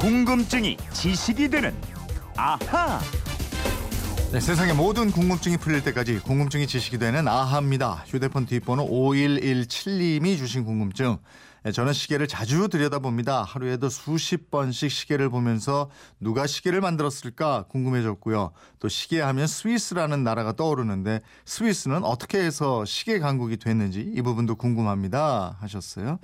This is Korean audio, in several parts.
궁금증이 지식이 되는 아하. 네, 세상의 모든 궁금증이 풀릴 때까지 궁금증이 지식이 되는 아하입니다. 휴대폰 뒷번호 5117님이 주신 궁금증. 네, 저는 시계를 자주 들여다봅니다. 하루에도 수십 번씩 시계를 보면서 누가 시계를 만들었을까 궁금해졌고요. 또 시계하면 스위스라는 나라가 떠오르는데 스위스는 어떻게 해서 시계 강국이 됐는지 이 부분도 궁금합니다 하셨어요.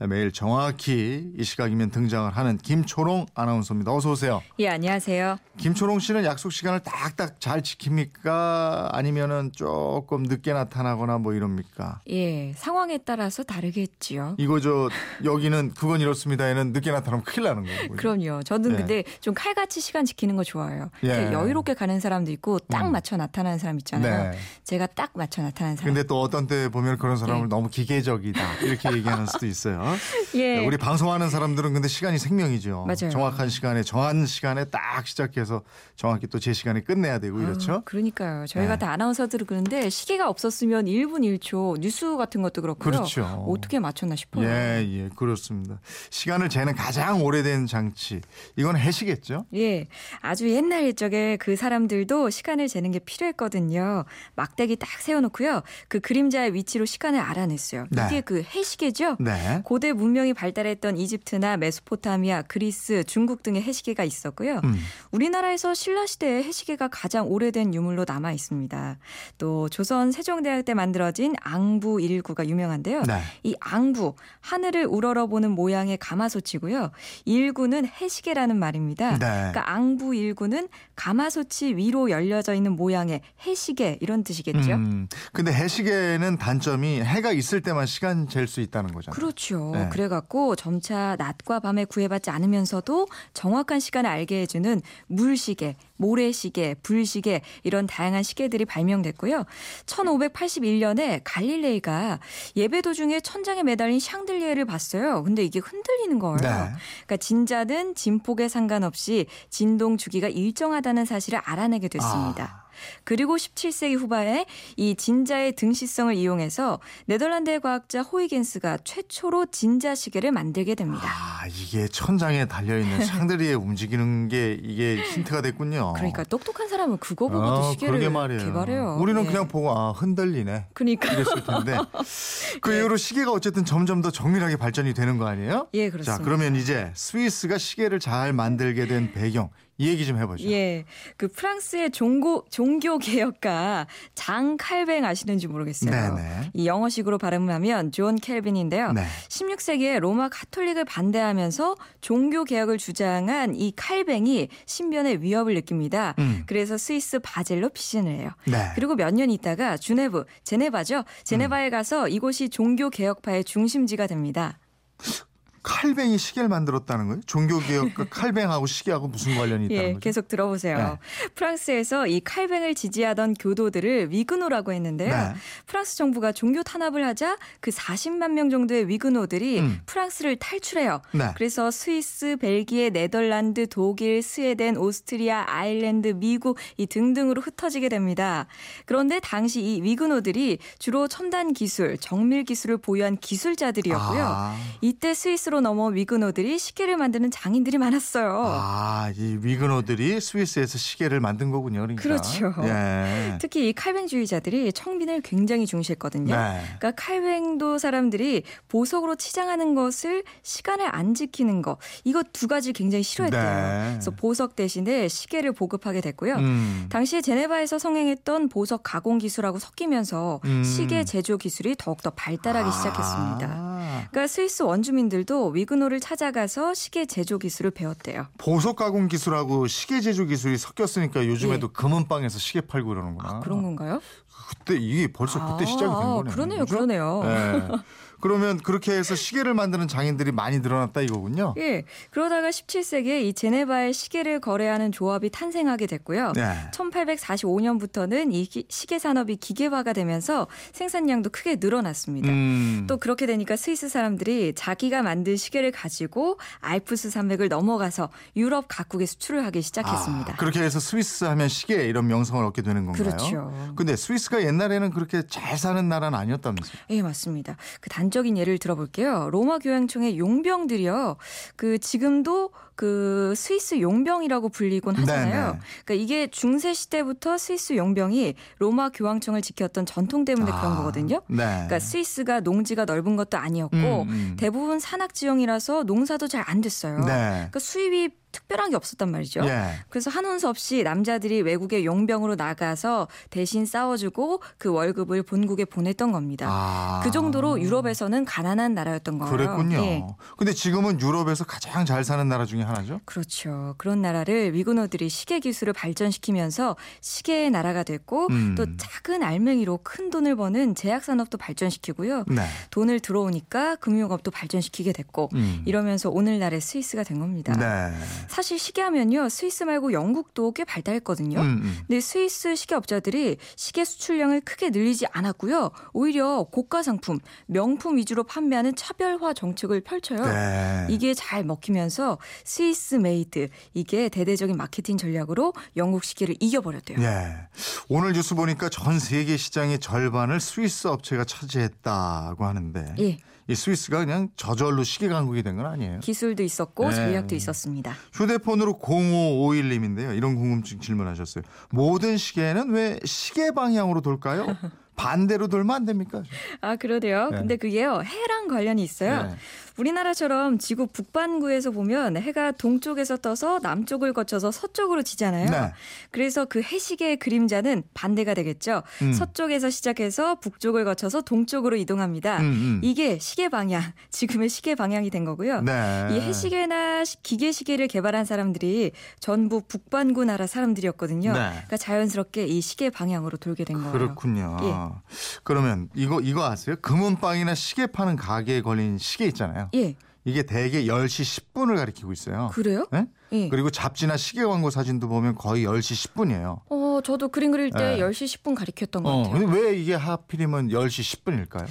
매일 정확히 이 시각이면 등장을 하는 김초롱 아나운서입니다. 어서 오세요. 예, 안녕하세요. 김초롱 씨는 약속 시간을 딱딱 잘 지킵니까? 아니면은 조금 늦게 나타나거나 뭐 이럽니까? 예, 상황에 따라서 다르겠지요. 이거 저 여기는 그건 이렇습니다에는 늦게 나타나면 큰일 나는 거고. 그럼요. 저는 네. 근데 좀 칼같이 시간 지키는 거 좋아해요. 예. 여유롭게 가는 사람도 있고 딱 음. 맞춰 나타나는 사람 있잖아요. 네. 제가 딱 맞춰 나타나는 사람. 근데 또 어떤 때 보면 그런 사람을 예. 너무 기계적이다 이렇게 얘기하는 수도 있어요. 예. 우리 방송하는 사람들은 근데 시간이 생명이죠. 맞아요. 정확한 시간에 정한 시간에 딱 시작해서 정확히 또 제 시간에 끝내야 되고 이렇죠. 아유, 그러니까요. 저희 네. 같은 아나운서들은 그런데 시계가 없었으면 1분 1초 뉴스 같은 것도 그렇고요. 그렇죠. 어떻게 맞췄나 싶어요. 예, 예, 그렇습니다. 시간을 재는 가장 오래된 장치. 이건 해시겠죠? 예, 아주 옛날 일적에 그 사람들도 시간을 재는 게 필요했거든요. 막대기 딱 세워놓고요. 그 그림자의 위치로 시간을 알아냈어요. 네. 이게 그 해시계죠? 네. 고대 문명이 발달했던 이집트나 메소포타미아, 그리스, 중국 등의 해시계가 있었고요. 음. 우리나라에서 신라 시대에 해시계가 가장 오래된 유물로 남아 있습니다. 또 조선 세종대왕 때 만들어진 앙부 일구가 유명한데요. 네. 이 앙부 하늘을 우러러보는 모양의 가마솥이고요. 일구는 해시계라는 말입니다. 네. 그러니까 앙부 일구는 가마솥이 위로 열려져 있는 모양의 해시계 이런 뜻이겠죠. 음, 근데 해시계는 단점이 해가 있을 때만 시간 잴 수 있다는 거잖아요. 그렇죠. 네. 그래갖고 점차 낮과 밤에 구애받지 않으면서도 정확한 시간을 알게 해주는 물시계, 모래시계, 불시계 이런 다양한 시계들이 발명됐고요. 1581년에 갈릴레이가 예배 도중에 천장에 매달린 샹들리에를 봤어요. 근데 이게 흔들리는 거예요. 네. 그러니까 진자는 진폭에 상관없이 진동 주기가 일정하다는 사실을 알아내게 됐습니다. 아. 그리고 17세기 후반에 이 진자의 등시성을 이용해서 네덜란드의 과학자 호이겐스가 최초로 진자 시계를 만들게 됩니다. 아, 이게 천장에 달려 있는 샹들리에 움직이는 게 이게 힌트가 됐군요. 그러니까 똑똑한 사람은 그거 보고도 아, 시계를. 개발해요. 우리는 예. 그냥 보고 아, 흔들리네. 그러니까 이랬을 텐데 그 이후로 시계가 어쨌든 점점 더 정밀하게 발전이 되는 거 아니에요? 예, 그렇습니다. 자, 그러면 이제 스위스가 시계를 잘 만들게 된 배경 이 얘기 좀 해보죠. 예, 그 프랑스의 종고, 종교 개혁가 장 칼뱅 아시는지 모르겠어요. 네네. 이 영어식으로 발음하면 존 캘빈인데요. 네. 16세기에 로마 가톨릭을 반대하면서 종교 개혁을 주장한 이 칼뱅이 신변의 위협을 느낍니다. 음. 그래서 스위스 바젤로 피신을 해요. 네. 그리고 몇 년 있다가 주네브, 제네바죠. 제네바에 가서 이곳이 종교 개혁파의 중심지가 됩니다. 칼뱅이 시계를 만들었다는 거예요? 종교개혁과 칼뱅하고 시계하고 무슨 관련이 있다는 예, 거죠? 계속 들어보세요. 네. 프랑스에서 이 칼뱅을 지지하던 교도들을 위그노라고 했는데요. 네. 프랑스 정부가 종교 탄압을 하자 그 40만 명 정도의 위그노들이 음. 프랑스를 탈출해요. 네. 그래서 스위스, 벨기에, 네덜란드, 독일, 스웨덴, 오스트리아, 아일랜드, 미국 이 등등으로 흩어지게 됩니다. 그런데 당시 이 위그노들이 주로 첨단 기술, 정밀 기술을 보유한 기술자들이었고요. 아. 이때 스위스로 넘어 위그노들이 시계를 만드는 장인들이 많았어요. 아, 이 위그노들이 스위스에서 시계를 만든 거군요. 그러니까. 그렇죠. 예. 특히 이 칼뱅주의자들이 청빈을 굉장히 중시했거든요. 네. 그러니까 칼뱅도 사람들이 보석으로 치장하는 것을 시간을 안 지키는 거 이거 두 가지 굉장히 싫어했대요. 네. 그래서 보석 대신에 시계를 보급하게 됐고요. 음. 당시에 제네바에서 성행했던 보석 가공 기술하고 섞이면서 음. 시계 제조 기술이 더욱더 발달하기 아. 시작했습니다. 그러니까 스위스 원주민들도 위그노를 찾아가서 시계 제조 기술을 배웠대요. 보석 가공 기술하고 시계 제조 기술이 섞였으니까 요즘에도 금은방에서 시계 팔고 그러는구나. 예. 아, 그런 건가요? 그때 이게 벌써 그때 아, 시작이 된 거네요. 그러네요, 그죠? 그러네요. 예. 그러면 그렇게 해서 시계를 만드는 장인들이 많이 늘어났다 이거군요. 예. 그러다가 17세기에 이 제네바의 시계를 거래하는 조합이 탄생하게 됐고요. 네. 1845년부터는 이 기- 시계 산업이 기계화가 되면서 생산량도 크게 늘어났습니다. 음. 또 그렇게 되니까 스위스 사람들이 자기가 만든 시계를 가지고 알프스 산맥을 넘어가서 유럽 각국에 수출을 하기 시작했습니다. 아, 그렇게 해서 스위스 하면 시계 이런 명성을 얻게 되는 건가요? 그렇죠. 근데 스위스가 옛날에는 그렇게 잘 사는 나라는 아니었다면서요? 예, 맞습니다. 그 단점 단적인 예를 들어볼게요. 로마 교황청의 용병들이요. 그 지금도 그 스위스 용병이라고 불리곤 하잖아요. 네네. 그러니까 이게 중세 시대부터 스위스 용병이 로마 교황청을 지켰던 전통 때문에 그런 아, 거거든요. 네. 그러니까 스위스가 농지가 넓은 것도 아니었고 음, 음. 대부분 산악 지형이라서 농사도 잘 안 됐어요. 네. 그러니까 수입이 특별한 게 없었단 말이죠. 예. 그래서 한원 수 없이 남자들이 외국에 용병으로 나가서 대신 싸워주고 그 월급을 본국에 보냈던 겁니다. 아. 그 정도로 유럽에서는 가난한 나라였던 거예요. 그랬군요. 예. 근데 지금은 유럽에서 가장 잘 사는 나라 중에 하나죠? 그렇죠. 그런 나라를 위그너들이 시계 기술을 발전시키면서 시계의 나라가 됐고 음. 또 작은 알맹이로 큰 돈을 버는 제약 산업도 발전시키고요. 네. 돈을 들어오니까 금융업도 발전시키게 됐고 음. 이러면서 오늘날의 스위스가 된 겁니다. 네. 사실 시계하면요 스위스 말고 영국도 꽤 발달했거든요. 음, 음. 근데 스위스 시계업자들이 시계 수출량을 크게 늘리지 않았고요. 오히려 고가 상품, 명품 위주로 판매하는 차별화 정책을 펼쳐요. 네. 이게 잘 먹히면서 Swiss made 이게 대대적인 마케팅 전략으로 영국 시계를 이겨버렸대요. 예. 오늘 뉴스 보니까 전 세계 시장의 절반을 스위스 업체가 차지했다고 하는데 예, 이 스위스가 그냥 저절로 시계 강국이 된 건 아니에요. 기술도 있었고 네. 전략도 있었습니다. 휴대폰으로 0551님인데요. 이런 궁금증 질문하셨어요. 모든 시계는 왜 시계 방향으로 돌까요? 반대로 돌면 안 됩니까? 아 그러대요. 네. 근데 그게요 해랑 관련이 있어요. 네. 우리나라처럼 지구 북반구에서 보면 해가 동쪽에서 떠서 남쪽을 거쳐서 서쪽으로 지잖아요. 네. 그래서 그 해시계의 그림자는 반대가 되겠죠. 음. 서쪽에서 시작해서 북쪽을 거쳐서 동쪽으로 이동합니다. 음, 음. 이게 시계 방향, 지금의 시계 방향이 된 거고요. 네. 이 해시계나 시- 기계 시계를 개발한 사람들이 전부 북반구 나라 사람들이었거든요. 네. 그러니까 자연스럽게 이 시계 방향으로 돌게 된 거예요. 그렇군요. 예. 그러면 이거 이거 아세요? 금은방이나 시계 파는 가게에 걸린 시계 있잖아요. 예, 이게 대개 10시 10분을 가리키고 있어요. 그래요? 네? 예. 그리고 잡지나 시계 광고 사진도 보면 거의 10시 10분이에요. 어, 저도 그림 그릴 때 네. 10시 10분 가리켰던 것 어, 같아요. 근데 왜 이게 하필이면 10시 10분일까요?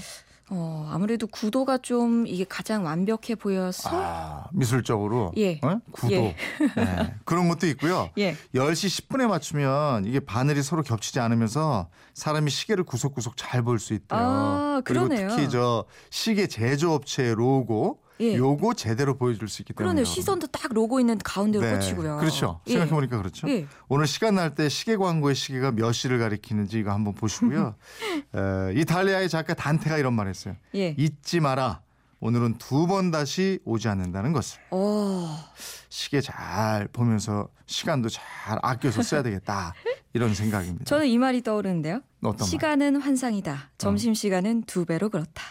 어, 아무래도 구도가 좀 이게 가장 완벽해 보여서 아, 미술적으로. 예. 어? 구도. 예. 네, 그런 것도 있고요. 예. 10시 10분에 맞추면 이게 바늘이 서로 겹치지 않으면서 사람이 시계를 구석구석 잘 볼 수 있대요. 아, 그리고. 특히 저 시계 제조업체의 로고 예. 요거 제대로 보여줄 수 있기 때문에 그러네요. 시선도 딱 로고 있는 가운데로 꽂히고요. 그렇죠. 예. 생각해 보니까 그렇죠. 예. 오늘 시간 날 때 시계 광고의 시계가 몇 시를 가리키는지 이거 한번 보시고요. 에, 이탈리아의 작가 단테가 이런 말 했어요. 예. 잊지 마라. 오늘은 두 번 다시 오지 않는다는 것을. 어, 시계 잘 보면서 시간도 잘 아껴서 써야 되겠다. 이런 생각입니다. 저는 이 말이 떠오르는데요. 시간은 환상이다. 점심 시간은 두 배로 그렇다.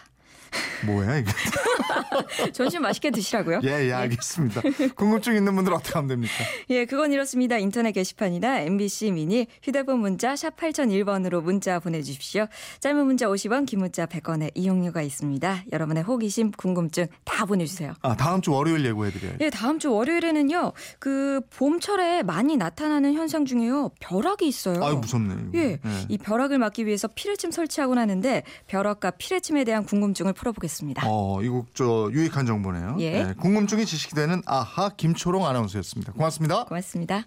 뭐야 이게? 점심 맛있게 드시라고요? 예, 예, 알겠습니다. 궁금증 있는 분들 어떻게 하면 됩니까? 예, 그건 이렇습니다. 인터넷 게시판이나 MBC 미니 휴대폰 문자 샵 8001번으로 문자 보내주십시오. 짧은 문자 50원, 긴 문자 100원의 이용료가 있습니다. 여러분의 호기심, 궁금증 다 보내주세요. 아, 다음 주 월요일 예고해드려요. 예, 다음 주 월요일에는요, 그 봄철에 많이 나타나는 현상 중에요, 벼락이 있어요. 아유, 무섭네. 이거. 예, 이 벼락을 막기 위해서 피뢰침 설치하곤 하는데 벼락과 피뢰침에 대한 궁금증을 풀어보겠습니다. 어, 이거 저 유익한 정보네요. 예. 궁금증이 지식이 되는 아하 김초롱 아나운서였습니다. 고맙습니다. 고맙습니다.